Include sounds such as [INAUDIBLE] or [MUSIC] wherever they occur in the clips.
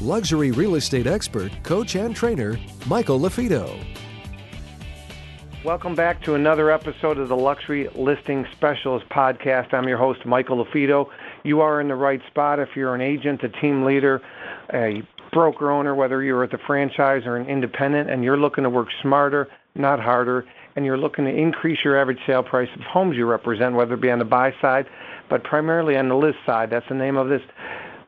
luxury real estate expert, coach, and trainer, Michael LaFido. Welcome back to another episode of the Luxury Listing Specialist Podcast. I'm your host, Michael LaFido. You are in the right spot if you're an agent, a team leader, a broker owner, whether you're at the franchise or an independent, and you're looking to work smarter, not harder, and you're looking to increase your average sale price of homes you represent, whether it be on the buy side, but primarily on the list side. That's the name of this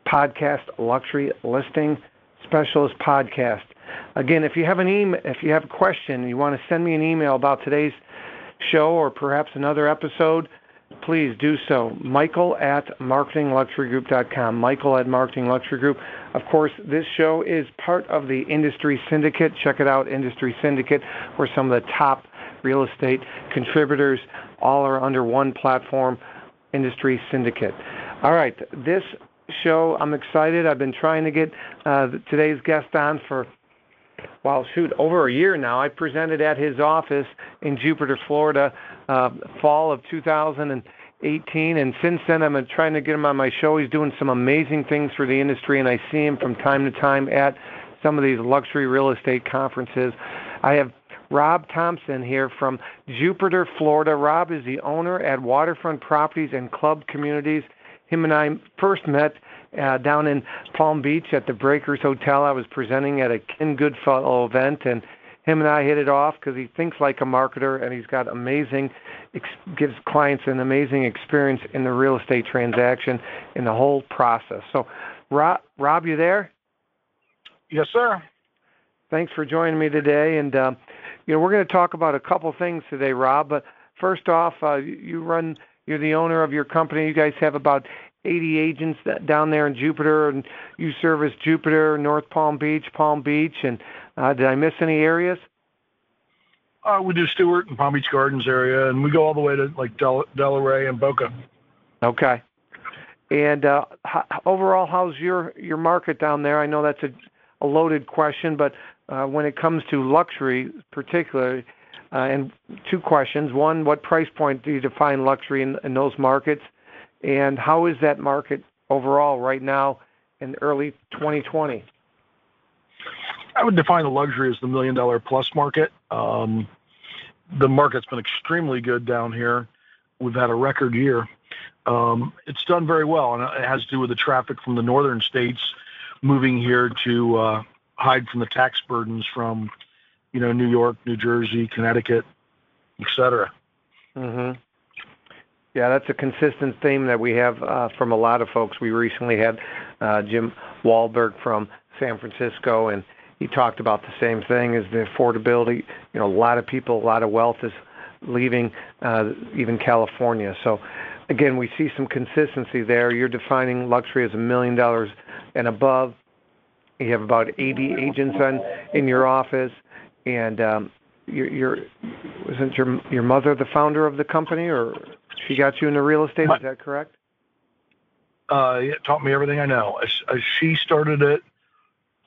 podcast, Luxury Listing Specialist Podcast. Again, if you have an email, if you have a question, you want to send me an email about today's show or perhaps another episode, please do so. Michael at marketingluxurygroup.com. Michael at marketingluxurygroup. Of course, this show is part of the Industry Syndicate. Check it out, Industry Syndicate, where some of the top real estate contributors all are under one platform, Industry Syndicate. All right, this show, I'm excited. I've been trying to get uh, today's guest on for, well, shoot, over a year now. I presented at his office in Jupiter, Florida, uh, fall of 2018, and since then I've been trying to get him on my show. He's doing some amazing things for the industry, and I see him from time to time at some of these luxury real estate conferences. I have Rob Thompson here from Jupiter, Florida. Rob is the owner at Waterfront Properties and Club Communities him and I first met uh, down in Palm Beach at the Breakers Hotel. I was presenting at a Ken Goodfellow event, and him and I hit it off because he thinks like a marketer, and he's got amazing, ex- gives clients an amazing experience in the real estate transaction in the whole process. So, Rob, Rob, you there? Yes, sir. Thanks for joining me today, and um, you know we're going to talk about a couple things today, Rob. But first off, uh, you run you're the owner of your company. You guys have about 80 agents that, down there in Jupiter, and you service Jupiter, North Palm Beach, Palm Beach, and uh, did I miss any areas? Uh, we do Stuart and Palm Beach Gardens area, and we go all the way to like Del- Delray and Boca. Okay. And uh, how, overall, how's your your market down there? I know that's a, a loaded question, but uh, when it comes to luxury, particularly, and two questions. One, what price point do you define luxury in, those markets? And how is that market overall right now in early 2020? I would define the luxury as the million dollar plus market. Um, the market's been extremely good down here. We've had a record year. Um, it's done very well, and it has to do with the traffic from the northern states moving here to uh, hide from the tax burdens from you know, New York, New Jersey, Connecticut, et cetera. Mm-hmm. Yeah, that's a consistent theme that we have uh, from a lot of folks. We recently had uh, Jim Wahlberg from San Francisco, and he talked about the same thing: is the affordability. You know, a lot of people, a lot of wealth is leaving uh, even California. So, again, we see some consistency there. You're defining luxury as a million dollars and above. You have about 80 agents on in your office and um, your, your wasn't your your mother the founder of the company, or she got you into real estate? My, is that correct? Uh, it taught me everything I know. She started it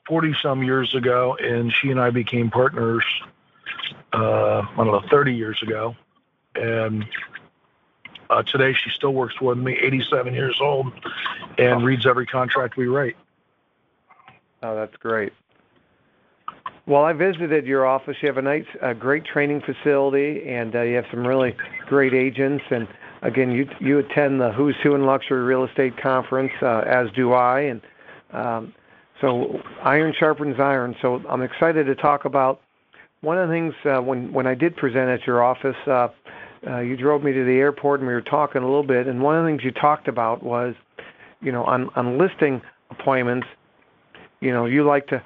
forty some years ago, and she and I became partners. Uh, I don't know, thirty years ago, and uh, today she still works with me, 87 years old, and reads every contract we write. Oh, that's great. Well, I visited your office. You have a nice, a great training facility, and uh, you have some really great agents. And again, you you attend the Who's Who in Luxury Real Estate Conference, uh, as do I. And um, so, iron sharpens iron. So, I'm excited to talk about one of the things uh, when when I did present at your office. Uh, uh, you drove me to the airport, and we were talking a little bit. And one of the things you talked about was, you know, on on listing appointments, you know, you like to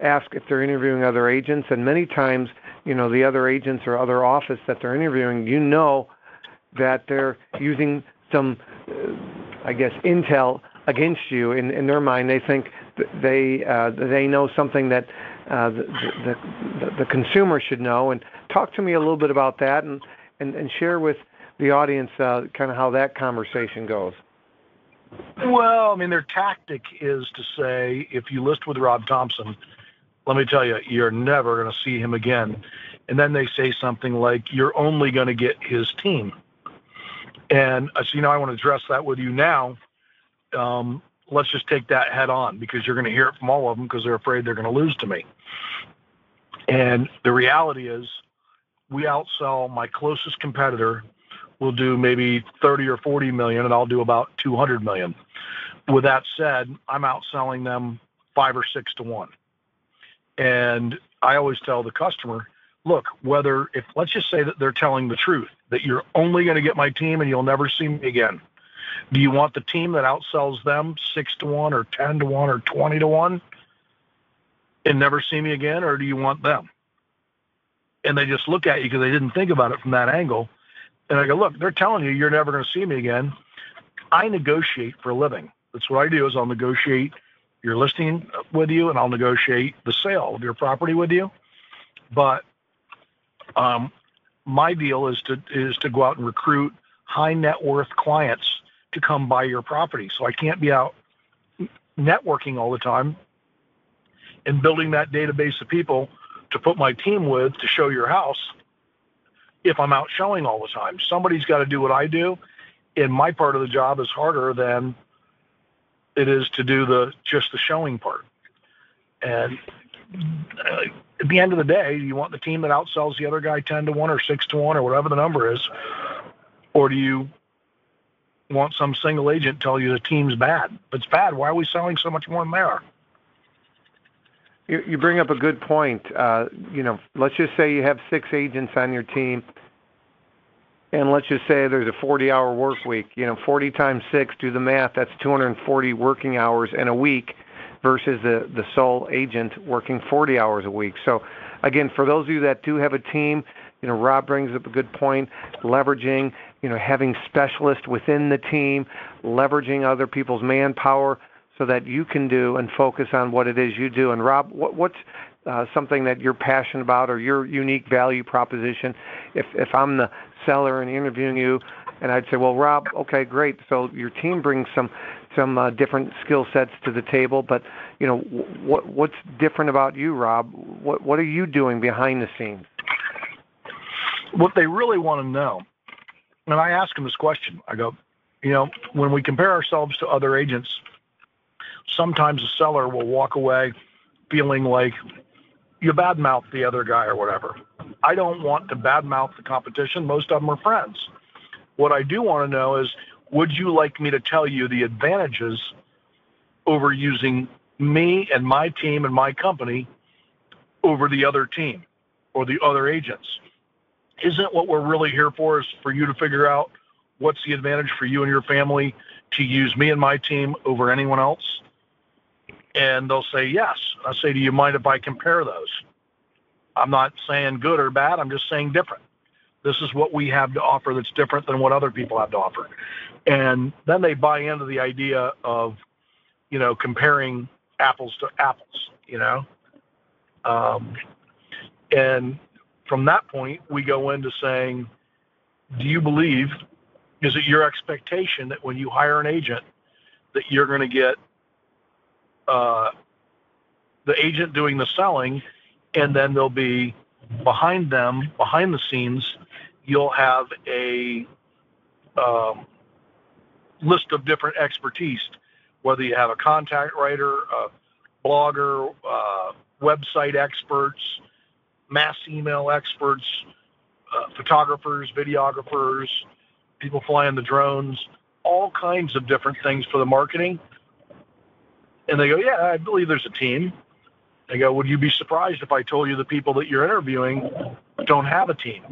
ask if they're interviewing other agents, and many times, you know, the other agents or other office that they're interviewing, you know that they're using some, uh, I guess, intel against you. In, in their mind, they think they uh, they know something that uh, the, the, the the consumer should know. And talk to me a little bit about that, and and, and share with the audience uh, kind of how that conversation goes. Well, I mean, their tactic is to say, if you list with Rob Thompson, let me tell you, you're never going to see him again. And then they say something like, you're only going to get his team. And uh, so, you know, I want to address that with you now. Um, let's just take that head on because you're going to hear it from all of them because they're afraid they're going to lose to me. And the reality is, we outsell my closest competitor We'll do maybe 30 or 40 million, and I'll do about 200 million. With that said, I'm outselling them five or six to one. And I always tell the customer, look, whether if let's just say that they're telling the truth, that you're only going to get my team and you'll never see me again. Do you want the team that outsells them six to one or 10 to one or 20 to one and never see me again? Or do you want them? And they just look at you because they didn't think about it from that angle. And I go, look, they're telling you you're never going to see me again. I negotiate for a living. That's what I do is I'll negotiate your listing with you and I'll negotiate the sale of your property with you. But um, my deal is to is to go out and recruit high net worth clients to come buy your property. So I can't be out networking all the time and building that database of people to put my team with to show your house if I'm out showing all the time. Somebody's got to do what I do, and my part of the job is harder than it is to do the just the showing part. And uh, at the end of the day, do you want the team that outsells the other guy ten to one or six to one or whatever the number is, or do you want some single agent tell you the team's bad? If it's bad, why are we selling so much more than they are? You, you bring up a good point. Uh, you know, let's just say you have six agents on your team, and let's just say there's a 40-hour work week. You know, 40 times six, do the math. That's 240 working hours in a week, versus the the sole agent working 40 hours a week. So, again, for those of you that do have a team, you know, Rob brings up a good point. Leveraging, you know, having specialists within the team, leveraging other people's manpower so that you can do and focus on what it is you do. And Rob, what, what's uh, something that you're passionate about or your unique value proposition? If if I'm the seller and interviewing you, and I'd say, well, Rob, okay, great. So your team brings some some uh, different skill sets to the table, but you know, what what's different about you, Rob? What what are you doing behind the scenes? What they really want to know, and I ask them this question. I go, you know, when we compare ourselves to other agents sometimes a seller will walk away feeling like you badmouth the other guy or whatever. I don't want to badmouth the competition. Most of them are friends. What I do want to know is would you like me to tell you the advantages over using me and my team and my company over the other team or the other agents? Isn't what we're really here for is for you to figure out what's the advantage for you and your family to use me and my team over anyone else? And they'll say yes. I say, do you mind if I compare those? I'm not saying good or bad. I'm just saying different. This is what we have to offer that's different than what other people have to offer. And then they buy into the idea of, you know, comparing apples to apples, you know? Um, and from that point, we go into saying, do you believe, is it your expectation that when you hire an agent, that you're going to get uh, the agent doing the selling, and then there'll be behind them, behind the scenes, you'll have a um, list of different expertise, whether you have a contact writer, a blogger, uh, website experts, mass email experts, uh, photographers, videographers, people flying the drones, all kinds of different things for the marketing and they go, yeah, I believe there's a team. They go, would you be surprised if I told you the people that you're interviewing don't have a team?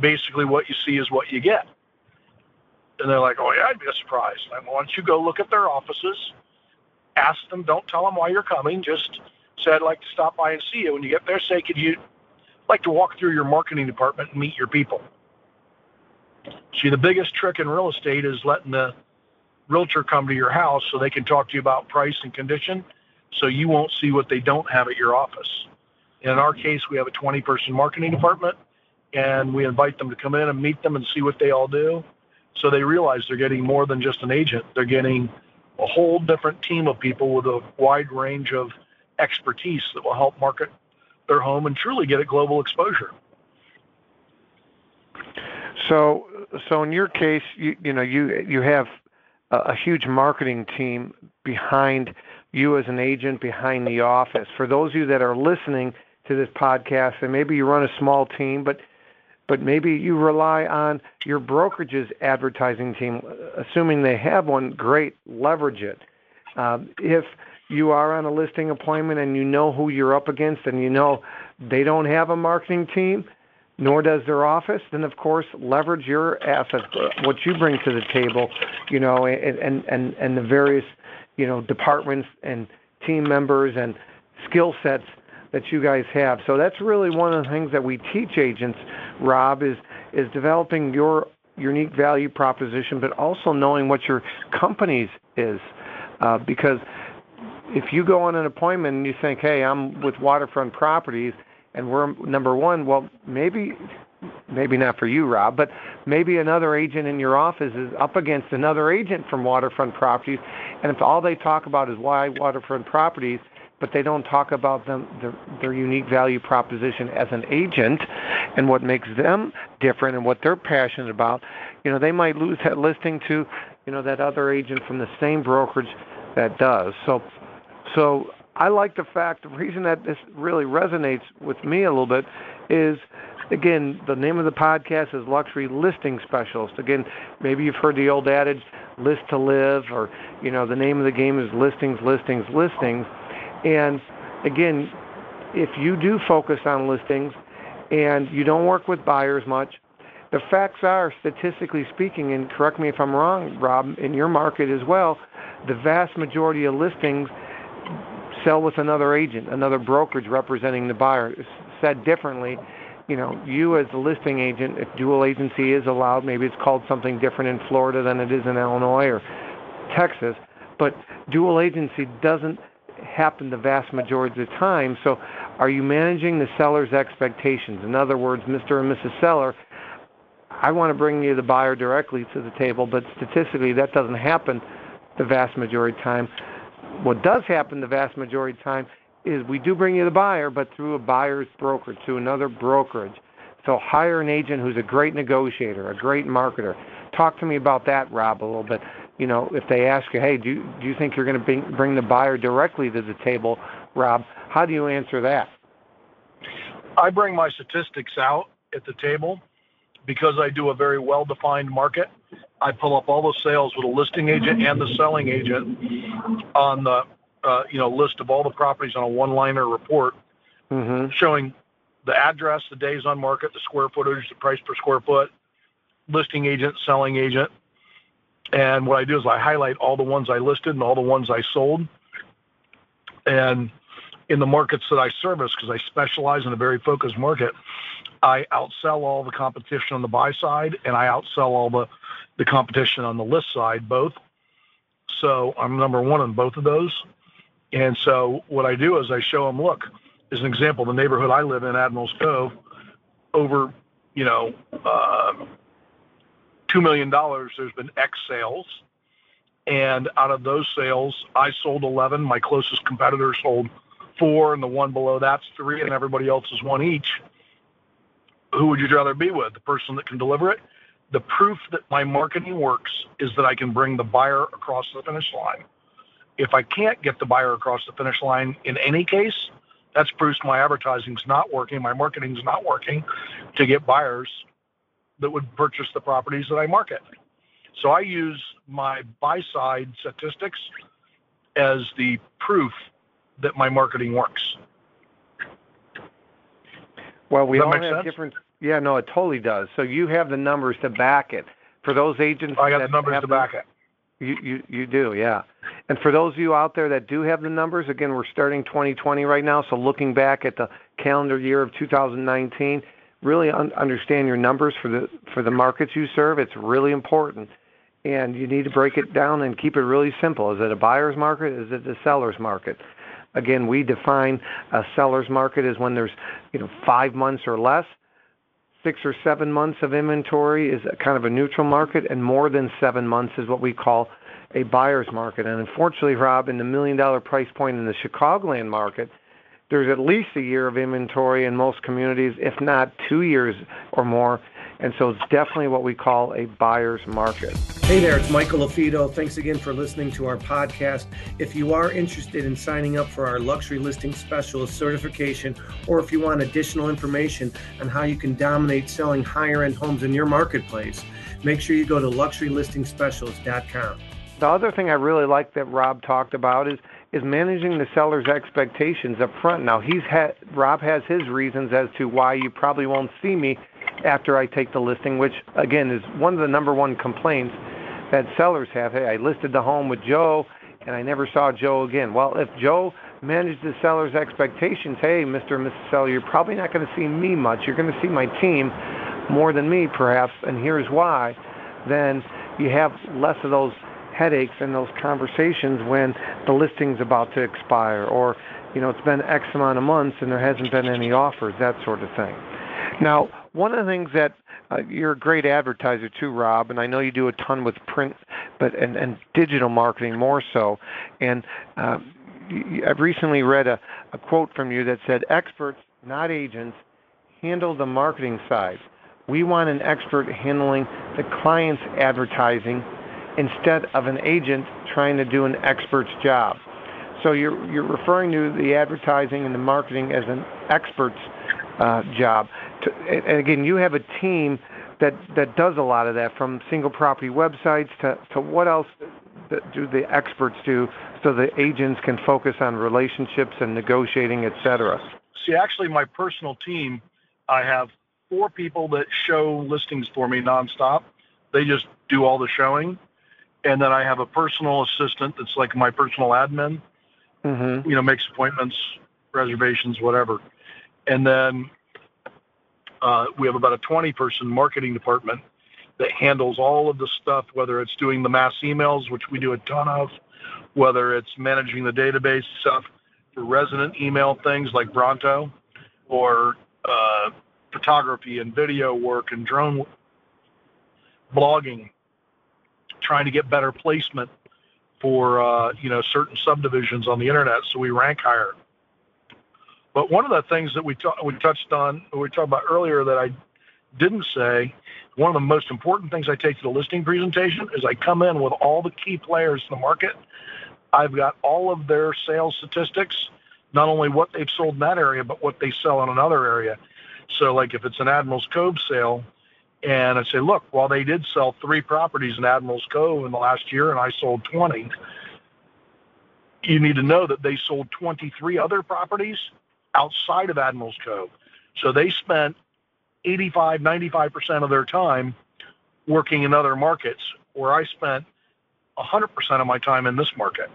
Basically, what you see is what you get. And they're like, oh, yeah, I'd be surprised. And why don't you go look at their offices, ask them, don't tell them why you're coming, just say, I'd like to stop by and see you. When you get there, say, could you like to walk through your marketing department and meet your people? See, the biggest trick in real estate is letting the realtor come to your house so they can talk to you about price and condition so you won't see what they don't have at your office. In our case, we have a 20 person marketing department and we invite them to come in and meet them and see what they all do. So they realize they're getting more than just an agent. They're getting a whole different team of people with a wide range of expertise that will help market their home and truly get a global exposure. So, so in your case, you you know you you have a, huge marketing team behind you as an agent behind the office. For those of you that are listening to this podcast, and maybe you run a small team, but but maybe you rely on your brokerage's advertising team, assuming they have one. Great, leverage it. Um, if you are on a listing appointment and you know who you're up against, and you know they don't have a marketing team, nor does their office, then of course leverage your assets, what you bring to the table, you know, and and and, the various, you know, departments and team members and skill sets that you guys have. So that's really one of the things that we teach agents, Rob, is is developing your unique value proposition, but also knowing what your company's is, uh, because if you go on an appointment and you think, hey, I'm with Waterfront Properties and we're number one, well, maybe maybe not for you, Rob, but maybe another agent in your office is up against another agent from Waterfront Properties, and if all they talk about is why Waterfront Properties, but they don't talk about them their, their unique value proposition as an agent and what makes them different and what they're passionate about, you know, they might lose that listing to, you know, that other agent from the same brokerage that does. So, so I like the fact, the reason that this really resonates with me a little bit is, again, the name of the podcast is Luxury Listing Specialist. Again, maybe you've heard the old adage, list to live, or, you know, the name of the game is listings, listings, listings. And again, if you do focus on listings and you don't work with buyers much, the facts are, statistically speaking, and correct me if I'm wrong, Rob, in your market as well, the vast majority of listings sell with another agent, another brokerage representing the buyer. Said differently, you know, you as the listing agent, if dual agency is allowed, maybe it's called something different in Florida than it is in Illinois or Texas, but dual agency doesn't happen the vast majority of the time. So, are you managing the seller's expectations? In other words, Mr. and Mrs. Seller, I want to bring you the buyer directly to the table, but statistically that doesn't happen the vast majority of the time. What does happen the vast majority of the time is we do bring you the buyer, but through a buyer's broker to another brokerage. So hire an agent who's a great negotiator, a great marketer. Talk to me about that, Rob, a little bit. You know, if they ask you, hey, do you, do you think you're going to bring, bring the buyer directly to the table, Rob? How do you answer that? I bring my statistics out at the table because I do a very well-defined market I pull up all the sales with a listing agent and the selling agent on the uh, you know list of all the properties on a one-liner report, mm-hmm. showing the address, the days on market, the square footage, the price per square foot, listing agent, selling agent, and what I do is I highlight all the ones I listed and all the ones I sold, and in the markets that I service, because I specialize in a very focused market, I outsell all the competition on the buy side, and I outsell all the the competition on the list side, both. So I'm number one on both of those. And so what I do is I show them, look, as an example, the neighborhood I live in, Admirals Cove, over, you know, uh, $2 million, there's been X sales. And out of those sales, I sold 11. My closest competitor sold four, and the one below that's three, and everybody else is one each. Who would you rather be with? The person that can deliver it the proof that my marketing works is that I can bring the buyer across the finish line. If I can't get the buyer across the finish line in any case, that's proof my advertising's not working, my marketing's not working to get buyers that would purchase the properties that I market. So I use my buy side statistics as the proof that my marketing works. Well, we all have sense? different yeah, no, it totally does. So you have the numbers to back it. For those agents, I got the numbers to back it. You, you you do, yeah. And for those of you out there that do have the numbers, again, we're starting 2020 right now. So looking back at the calendar year of 2019, really un- understand your numbers for the for the markets you serve. It's really important. and you need to break it down and keep it really simple. Is it a buyer's market? Is it a seller's market? Again, we define a seller's market as when there's, you know, five months or less. Six or seven months of inventory is kind of a neutral market, and more than seven months is what we call a buyer's market. And unfortunately, Rob, in the million dollar price point in the Chicagoland market, there's at least a year of inventory in most communities, if not two years or more. And so it's definitely what we call a buyer's market. Hey there, it's Michael LaFido. Thanks again for listening to our podcast. If you are interested in signing up for our luxury listing specialist certification, or if you want additional information on how you can dominate selling higher end homes in your marketplace, make sure you go to luxurylistingspecialist.com. The other thing I really like that Rob talked about is is managing the seller's expectations up front. Now he's had Rob has his reasons as to why you probably won't see me after I take the listing, which again is one of the number one complaints that sellers have. Hey, I listed the home with Joe and I never saw Joe again. Well, if Joe managed the seller's expectations, hey, Mr. and Mrs. Seller, you're probably not going to see me much. You're going to see my team more than me, perhaps, and here's why. Then you have less of those headaches and those conversations when the listing's about to expire or you know it's been x amount of months and there hasn't been any offers that sort of thing now one of the things that uh, you're a great advertiser too, Rob, and I know you do a ton with print, but and, and digital marketing more so. And uh, I've recently read a, a quote from you that said, "Experts, not agents, handle the marketing side. We want an expert handling the client's advertising instead of an agent trying to do an expert's job." So you're you're referring to the advertising and the marketing as an expert's uh, job to, and again, you have a team that that does a lot of that, from single property websites to to what else do the experts do, so the agents can focus on relationships and negotiating, et cetera. See, actually, my personal team, I have four people that show listings for me nonstop. They just do all the showing, and then I have a personal assistant that's like my personal admin. Mm-hmm. You know, makes appointments, reservations, whatever. And then uh, we have about a 20 person marketing department that handles all of the stuff, whether it's doing the mass emails, which we do a ton of, whether it's managing the database stuff for resident email things like Bronto, or uh, photography and video work and drone blogging, trying to get better placement for uh, you know certain subdivisions on the internet so we rank higher. But one of the things that we, t- we touched on, we talked about earlier that I didn't say, one of the most important things I take to the listing presentation is I come in with all the key players in the market. I've got all of their sales statistics, not only what they've sold in that area, but what they sell in another area. So, like if it's an Admiral's Cove sale, and I say, look, while they did sell three properties in Admiral's Cove in the last year, and I sold 20, you need to know that they sold 23 other properties outside of Admiral's Cove. So they spent 85, 95% of their time working in other markets, where I spent 100% of my time in this market.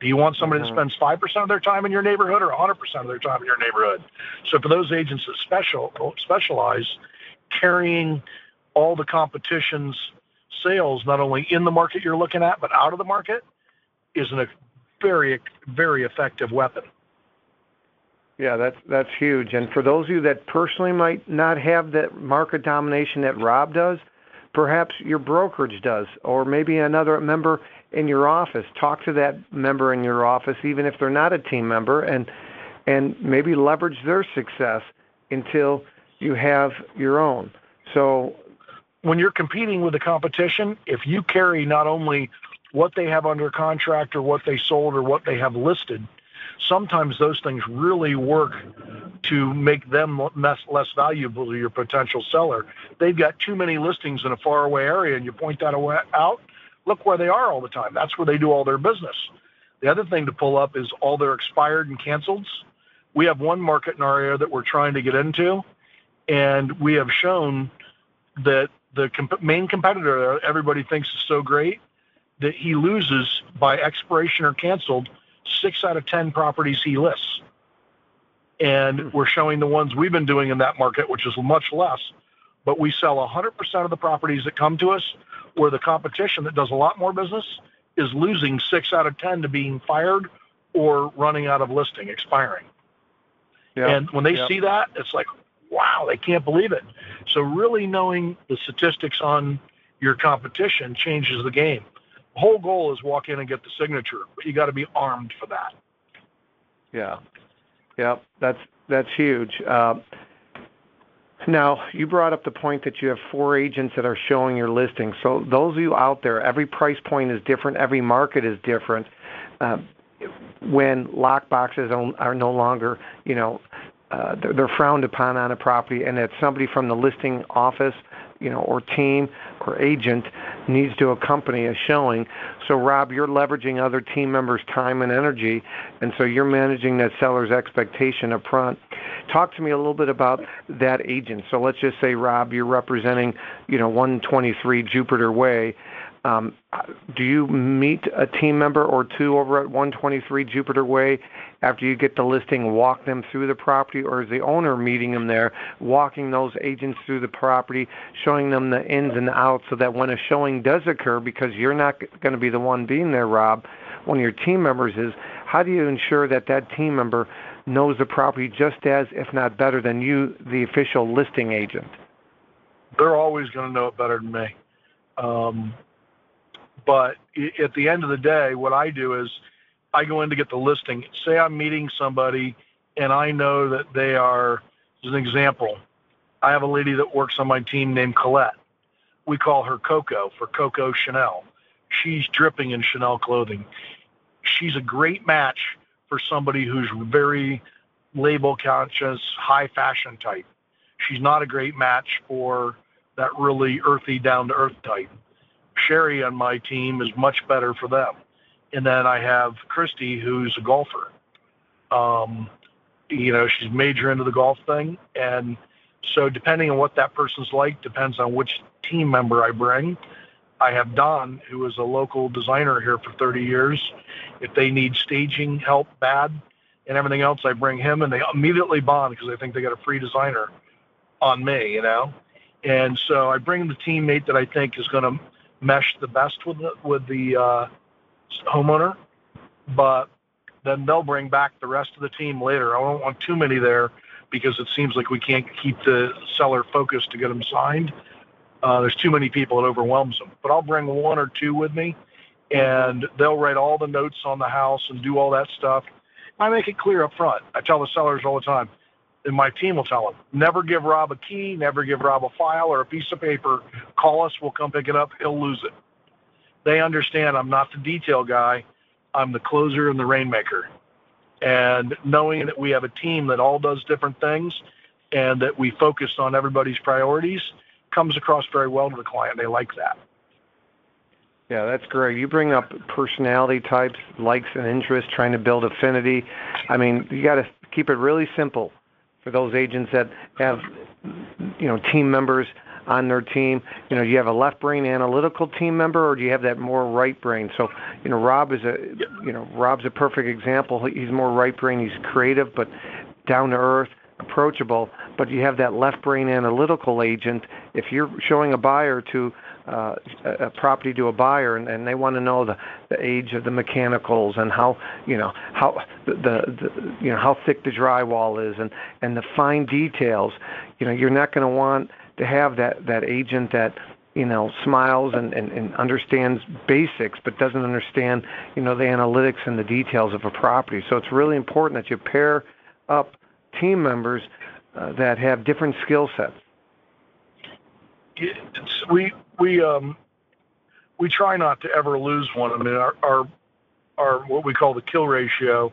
Do you want somebody mm-hmm. that spends 5% of their time in your neighborhood or 100% of their time in your neighborhood? So for those agents that special specialize, carrying all the competition's sales, not only in the market you're looking at, but out of the market, is a very, very effective weapon. Yeah, that's that's huge. And for those of you that personally might not have that market domination that Rob does, perhaps your brokerage does, or maybe another member in your office. Talk to that member in your office, even if they're not a team member, and and maybe leverage their success until you have your own. So when you're competing with the competition, if you carry not only what they have under contract or what they sold or what they have listed, sometimes those things really work to make them less, less valuable to your potential seller. They've got too many listings in a faraway area, and you point that out. Look where they are all the time. That's where they do all their business. The other thing to pull up is all their expired and canceled. We have one market in our area that we're trying to get into, and we have shown that the comp- main competitor everybody thinks is so great that he loses by expiration or canceled six out of 10 properties he lists. And hmm. we're showing the ones we've been doing in that market, which is much less, but we sell 100% of the properties that come to us, where the competition that does a lot more business is losing six out of 10 to being fired or running out of listing, expiring. Yep. And when they yep. see that, it's like, wow, they can't believe it. So really knowing the statistics on your competition changes the game. Whole goal is walk in and get the signature, but you got to be armed for that. Yeah, yeah, that's that's huge. Uh, now, you brought up the point that you have four agents that are showing your listing. So those of you out there, every price point is different, every market is different. Uh, when lock boxes are no longer, you know, uh, they're, they're frowned upon on a property, and that somebody from the listing office you know, or team or agent needs to accompany a showing. So, Rob, you're leveraging other team members' time and energy, and so you're managing that seller's expectation up front. Talk to me a little bit about that agent. So, let's just say, Rob, you're representing, you know, 123 Jupiter Way. Um, do you meet a team member or two over at 123 Jupiter Way after you get the listing, walk them through the property, or is the owner meeting them there, walking those agents through the property, showing them the ins and outs so that when a showing does occur, because you're not going to be the one being there, Rob, one of your team members is, how do you ensure that that team member knows the property just as, if not better, than you, the official listing agent? They're always going to know it better than me. Um, but at the end of the day, what I do is I go in to get the listing. Say I'm meeting somebody and I know that they are, as an example, I have a lady that works on my team named Colette. We call her Coco for Coco Chanel. She's dripping in Chanel clothing. She's a great match for somebody who's very label conscious, high fashion type. She's not a great match for that really earthy, down to earth type. Sherry on my team is much better for them. And then I have Christy, who's a golfer. Um, you know, she's major into the golf thing. And so depending on what that person's like, depends on which team member I bring. I have Don, who is a local designer here for 30 years. If they need staging help bad and everything else, I bring him and they immediately bond because they think they got a free designer on me, you know? And so I bring the teammate that I think is going to mesh the best with the, with the uh, homeowner, but then they'll bring back the rest of the team later. I don't want too many there because it seems like we can't keep the seller focused to get them signed. Uh, there's too many people, it overwhelms them. But I'll bring one or two with me, and they'll write all the notes on the house and do all that stuff. I make it clear up front. I tell the sellers all the time, and my team will tell them, never give Rob a key, never give Rob a file or a piece of paper. Call us, we'll come pick it up. He'll lose it. They understand I'm not the detail guy. I'm the closer and the rainmaker. And knowing that we have a team that all does different things and that we focus on everybody's priorities comes across very well to the client. They like that. Yeah, that's great. You bring up personality types, likes and interests, trying to build affinity. I mean, you got to keep it really simple for those agents that have you know team members on their team? You know, do you have a left brain analytical team member, or do you have that more right brain? So, you know, Rob is a, you know, Rob's a perfect example. He's more right brain. He's creative, but down to earth, approachable. But you have that left brain analytical agent. If you're showing a buyer to uh, a property to a buyer and, and they want to know the, the age of the mechanicals and how you know how the, the you know how thick the drywall is and and the fine details you know you're not going to want to have that that agent that you know smiles and, and, and understands basics but doesn't understand you know the analytics and the details of a property so it's really important that you pair up team members uh, that have different skill sets it's, we we um we try not to ever lose one. I mean, our our, our what we call the kill ratio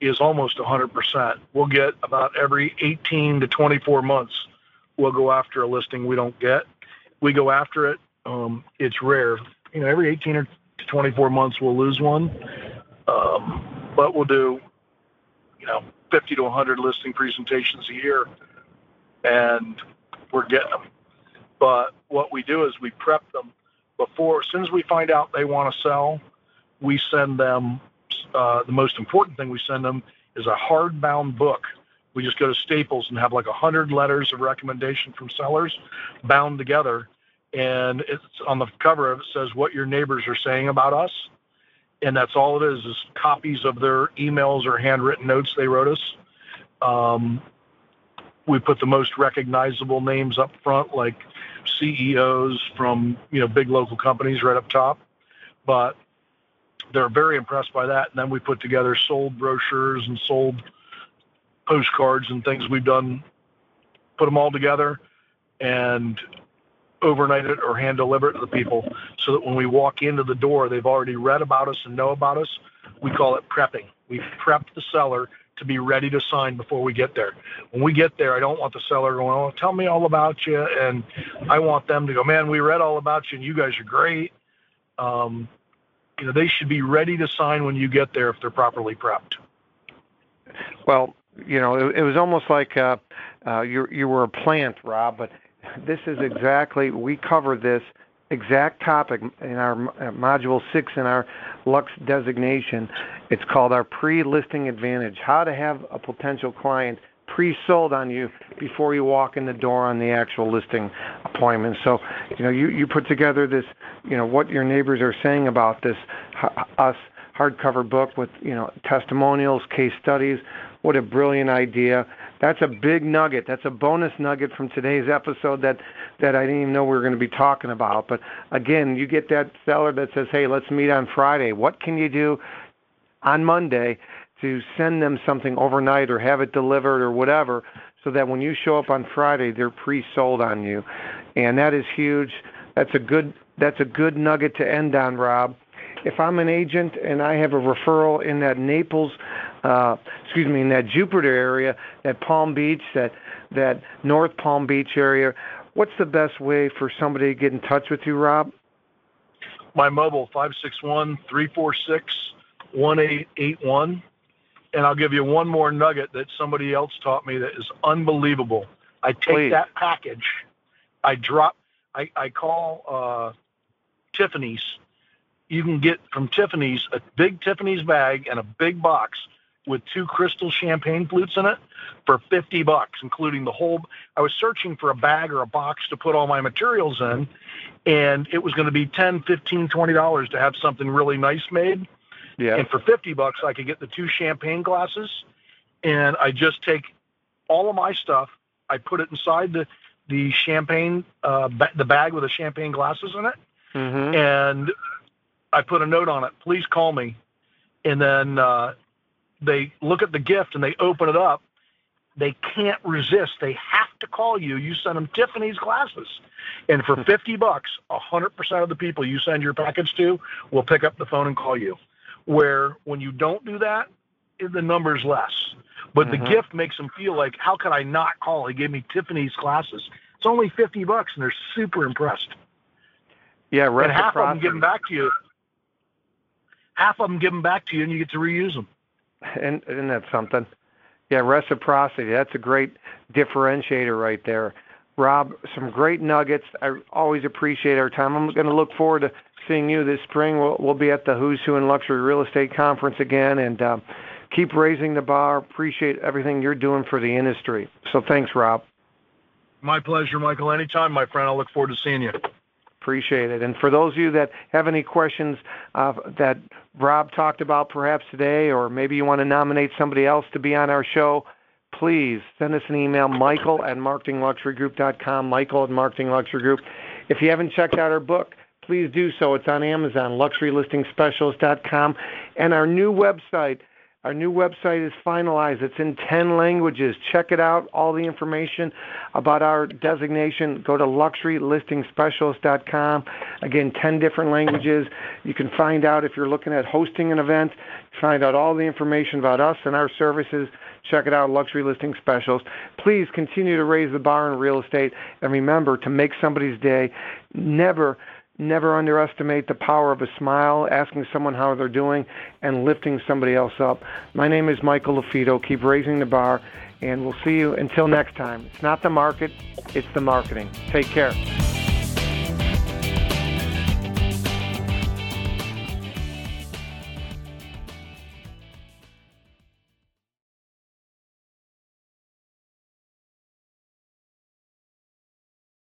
is almost 100%. We'll get about every 18 to 24 months, we'll go after a listing we don't get. We go after it. Um, it's rare. You know, every 18 or 24 months we'll lose one. Um, but we'll do, you know, 50 to 100 listing presentations a year, and we're getting them. But what we do is we prep them before, as soon as we find out they want to sell, we send them. Uh, the most important thing we send them is a hardbound book We just go to Staples and have like a hundred letters of recommendation from sellers bound together, and it's on the cover of it says what your neighbors are saying about us, and that's all it is is copies of their emails or handwritten notes they wrote us. Um, we put the most recognizable names up front, like CEOs from you know big local companies right up top, but they're very impressed by that. And then we put together sold brochures and sold postcards and things we've done, put them all together, and overnight it or hand deliver it to the people so that when we walk into the door, they've already read about us and know about us. We call it prepping. We've prepped the seller to be ready to sign before we get there. When we get there, I don't want the seller going, "Oh, tell me all about you," and I want them to go, "Man, we read all about you, and you guys are great." Um, you know, they should be ready to sign when you get there if they're properly prepped. Well, you know, it, it was almost like uh, uh, you you were a plant, Rob, but this is exactly we cover this exact topic in our uh, module six in our Lux designation. It's called our pre-listing advantage: how to have a potential client pre-sold on you before you walk in the door on the actual listing appointment. So, you know, you you put together this, you know, what your neighbors are saying about this us hardcover book with you know testimonials, case studies. What a brilliant idea! That's a big nugget. That's a bonus nugget from today's episode that that I didn't even know we were going to be talking about. But again, you get that seller that says, "Hey, let's meet on Friday. What can you do on Monday to send them something overnight or have it delivered or whatever, so that when you show up on Friday, they're pre-sold on you?" And that is huge. That's a good that's a good nugget to end on, Rob if I'm an agent and I have a referral in that Naples, uh, excuse me, in that Jupiter area, that Palm Beach, that that North Palm Beach area, what's the best way for somebody to get in touch with you, Rob? My mobile five six one three four six one eight eight one, and I'll give you one more nugget that somebody else taught me that is unbelievable. I take Please. that package, I drop, I I call uh, Tiffany's you can get from Tiffany's a big Tiffany's bag and a big box with two crystal champagne flutes in it for 50 bucks, including the whole. I was searching for a bag or a box to put all my materials in, and it was going to be 10, 15, 20 dollars to have something really nice made. Yeah. And for 50 bucks, I could get the two champagne glasses, and I just take all of my stuff, I put it inside the the champagne, uh, ba- the bag with the champagne glasses in it, Mm-hmm. and I put a note on it. Please call me. And then uh, they look at the gift and they open it up. They can't resist. They have to call you. You send them Tiffany's glasses, and for [LAUGHS] fifty bucks, hundred percent of the people you send your package to will pick up the phone and call you. Where when you don't do that, the number's less. But Mhm. the gift makes them feel like, how could I not call? He gave me Tiffany's glasses. It's only fifty bucks, and they're super impressed. Yeah, right. And half of them give them back to you. Half of them give them back to you, and you get to reuse them. And isn't that something? Yeah, reciprocity. That's a great differentiator right there. Rob, some great nuggets. I always appreciate our time. I'm going to look forward to seeing you this spring. We'll, we'll be at the Who's Who in Luxury Real Estate Conference again, and um, keep raising the bar. Appreciate everything you're doing for the industry. So thanks, Rob. My pleasure, Michael. Anytime, my friend. I look forward to seeing you. Appreciate it. And for those of you that have any questions uh, that Rob talked about perhaps today, or maybe you want to nominate somebody else to be on our show, please send us an email, michael at marketingluxurygroup.com, michael at marketingluxurygroup. If you haven't checked out our book, please do so. It's on Amazon, luxurylistingspecialist.com. And our new website, our new website is finalized. It's in 10 languages. Check it out. All the information about our designation, go to luxurylistingspecialist.com. Again, 10 different languages. You can find out if you're looking at hosting an event, find out all the information about us and our services. Check it out, Luxury Listing Specialist. Please continue to raise the bar in real estate and remember to make somebody's day. Never never underestimate the power of a smile, asking someone how they're doing, and lifting somebody else up. My name is Michael LaFido. Keep raising the bar, and we'll see you until next time. It's not the market, it's the marketing. Take care.